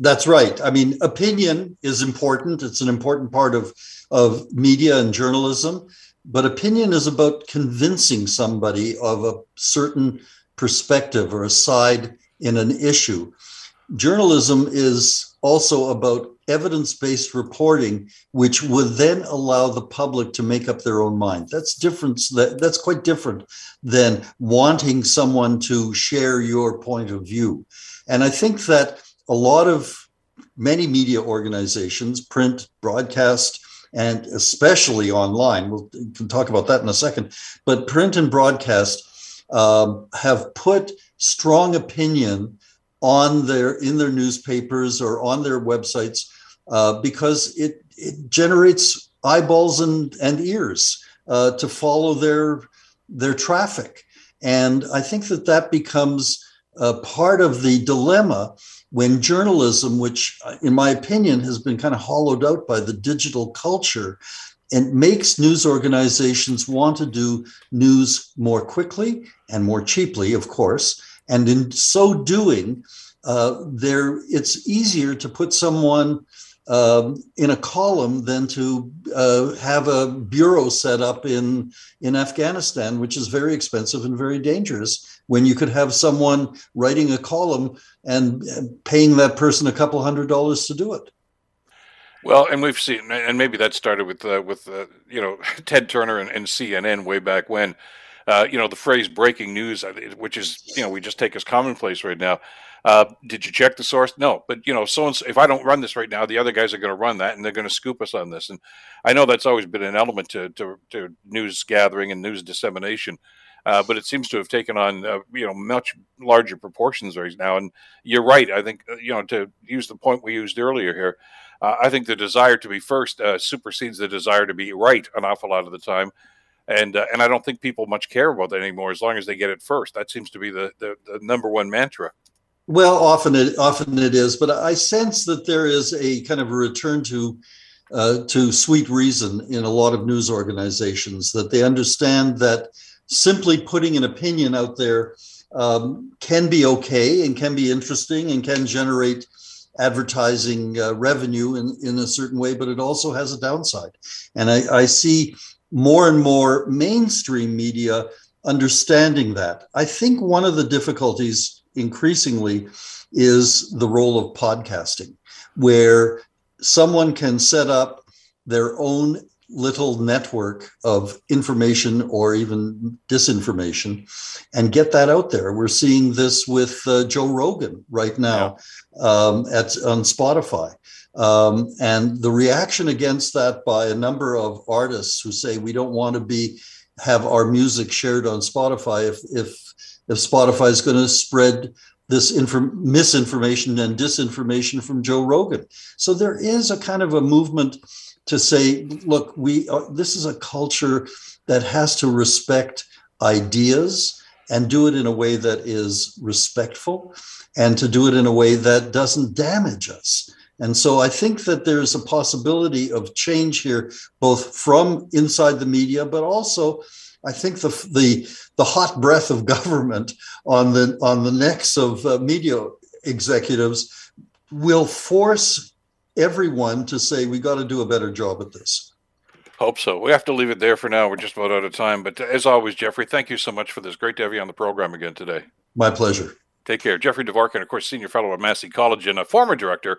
That's right. I mean, opinion is important. It's an important part of of media and journalism. But opinion is about convincing somebody of a certain perspective or a side in an issue. Journalism is also about evidence based reporting, which would then allow the public to make up their own mind. That's different. That, that's quite different than wanting someone to share your point of view. And I think that a lot of many media organizations, print, broadcast, and especially online, we'll we can talk about that in a second, but print and broadcast um, have put strong opinion on their in their newspapers or on their websites uh, because it it generates eyeballs and and ears uh, to follow their their traffic, and I think that that becomes part of the dilemma when journalism, which uh, in my opinion has been kind of hollowed out by the digital culture, and makes news organizations want to do news more quickly and more cheaply, of course. And in so doing, uh, there it's easier to put someone um, in a column than to uh, have a bureau set up in in Afghanistan, which is very expensive and very dangerous. When you could have someone writing a column and paying that person a couple hundred dollars to do it. Well, and we've seen, and maybe that started with uh, with uh, you know Ted Turner and, and, CNN way back when. Uh, you know the phrase "breaking news," which is you know we just take as commonplace right now. Uh, did you check the source? No, but you know, so if I don't run this right now, the other guys are going to run that, and they're going to scoop us on this. And I know that's always been an element to to, to news gathering and news dissemination. Uh, but it seems to have taken on uh, you know much larger proportions right now. And you're right. I think uh, you know to use the point we used earlier here. Uh, I think the desire to be first uh, supersedes the desire to be right an awful lot of the time, and uh, and I don't think people much care about that anymore as long as they get it first. That seems to be the, the, the number one mantra. Well, often it often it is, but I sense that there is a kind of a return to uh, to sweet reason in a lot of news organizations that they understand that simply putting an opinion out there um, can be okay and can be interesting and can generate advertising uh, revenue in, in a certain way, but it also has a downside. And I, I see more and more mainstream media understanding that. I think one of the difficulties increasingly is the role of podcasting, where someone can set up their own little network of information or even disinformation and get that out there. We're seeing this with uh, Joe Rogan right now yeah. um, at on Spotify. Um, and the reaction against that by a number of artists who say we don't want to be have our music shared on Spotify if if if Spotify is going to spread this inform- misinformation and disinformation from Joe Rogan. So there is a kind of a movement to say, look, we are, this is a culture that has to respect ideas and do it in a way that is respectful and to do it in a way that doesn't damage us. And so I think that there's a possibility of change here, both from inside the media, but also I think the the the hot breath of government on the on the necks of uh, media executives will force everyone to say we got to do a better job at this. Hope so. We have to leave it there for now. We're just about out of time. But as always, Jeffrey, thank you so much for this. Great to have you on the program again today. My pleasure. Take care. Jeffrey Dvorkin, of course, senior fellow at Massey College and a former director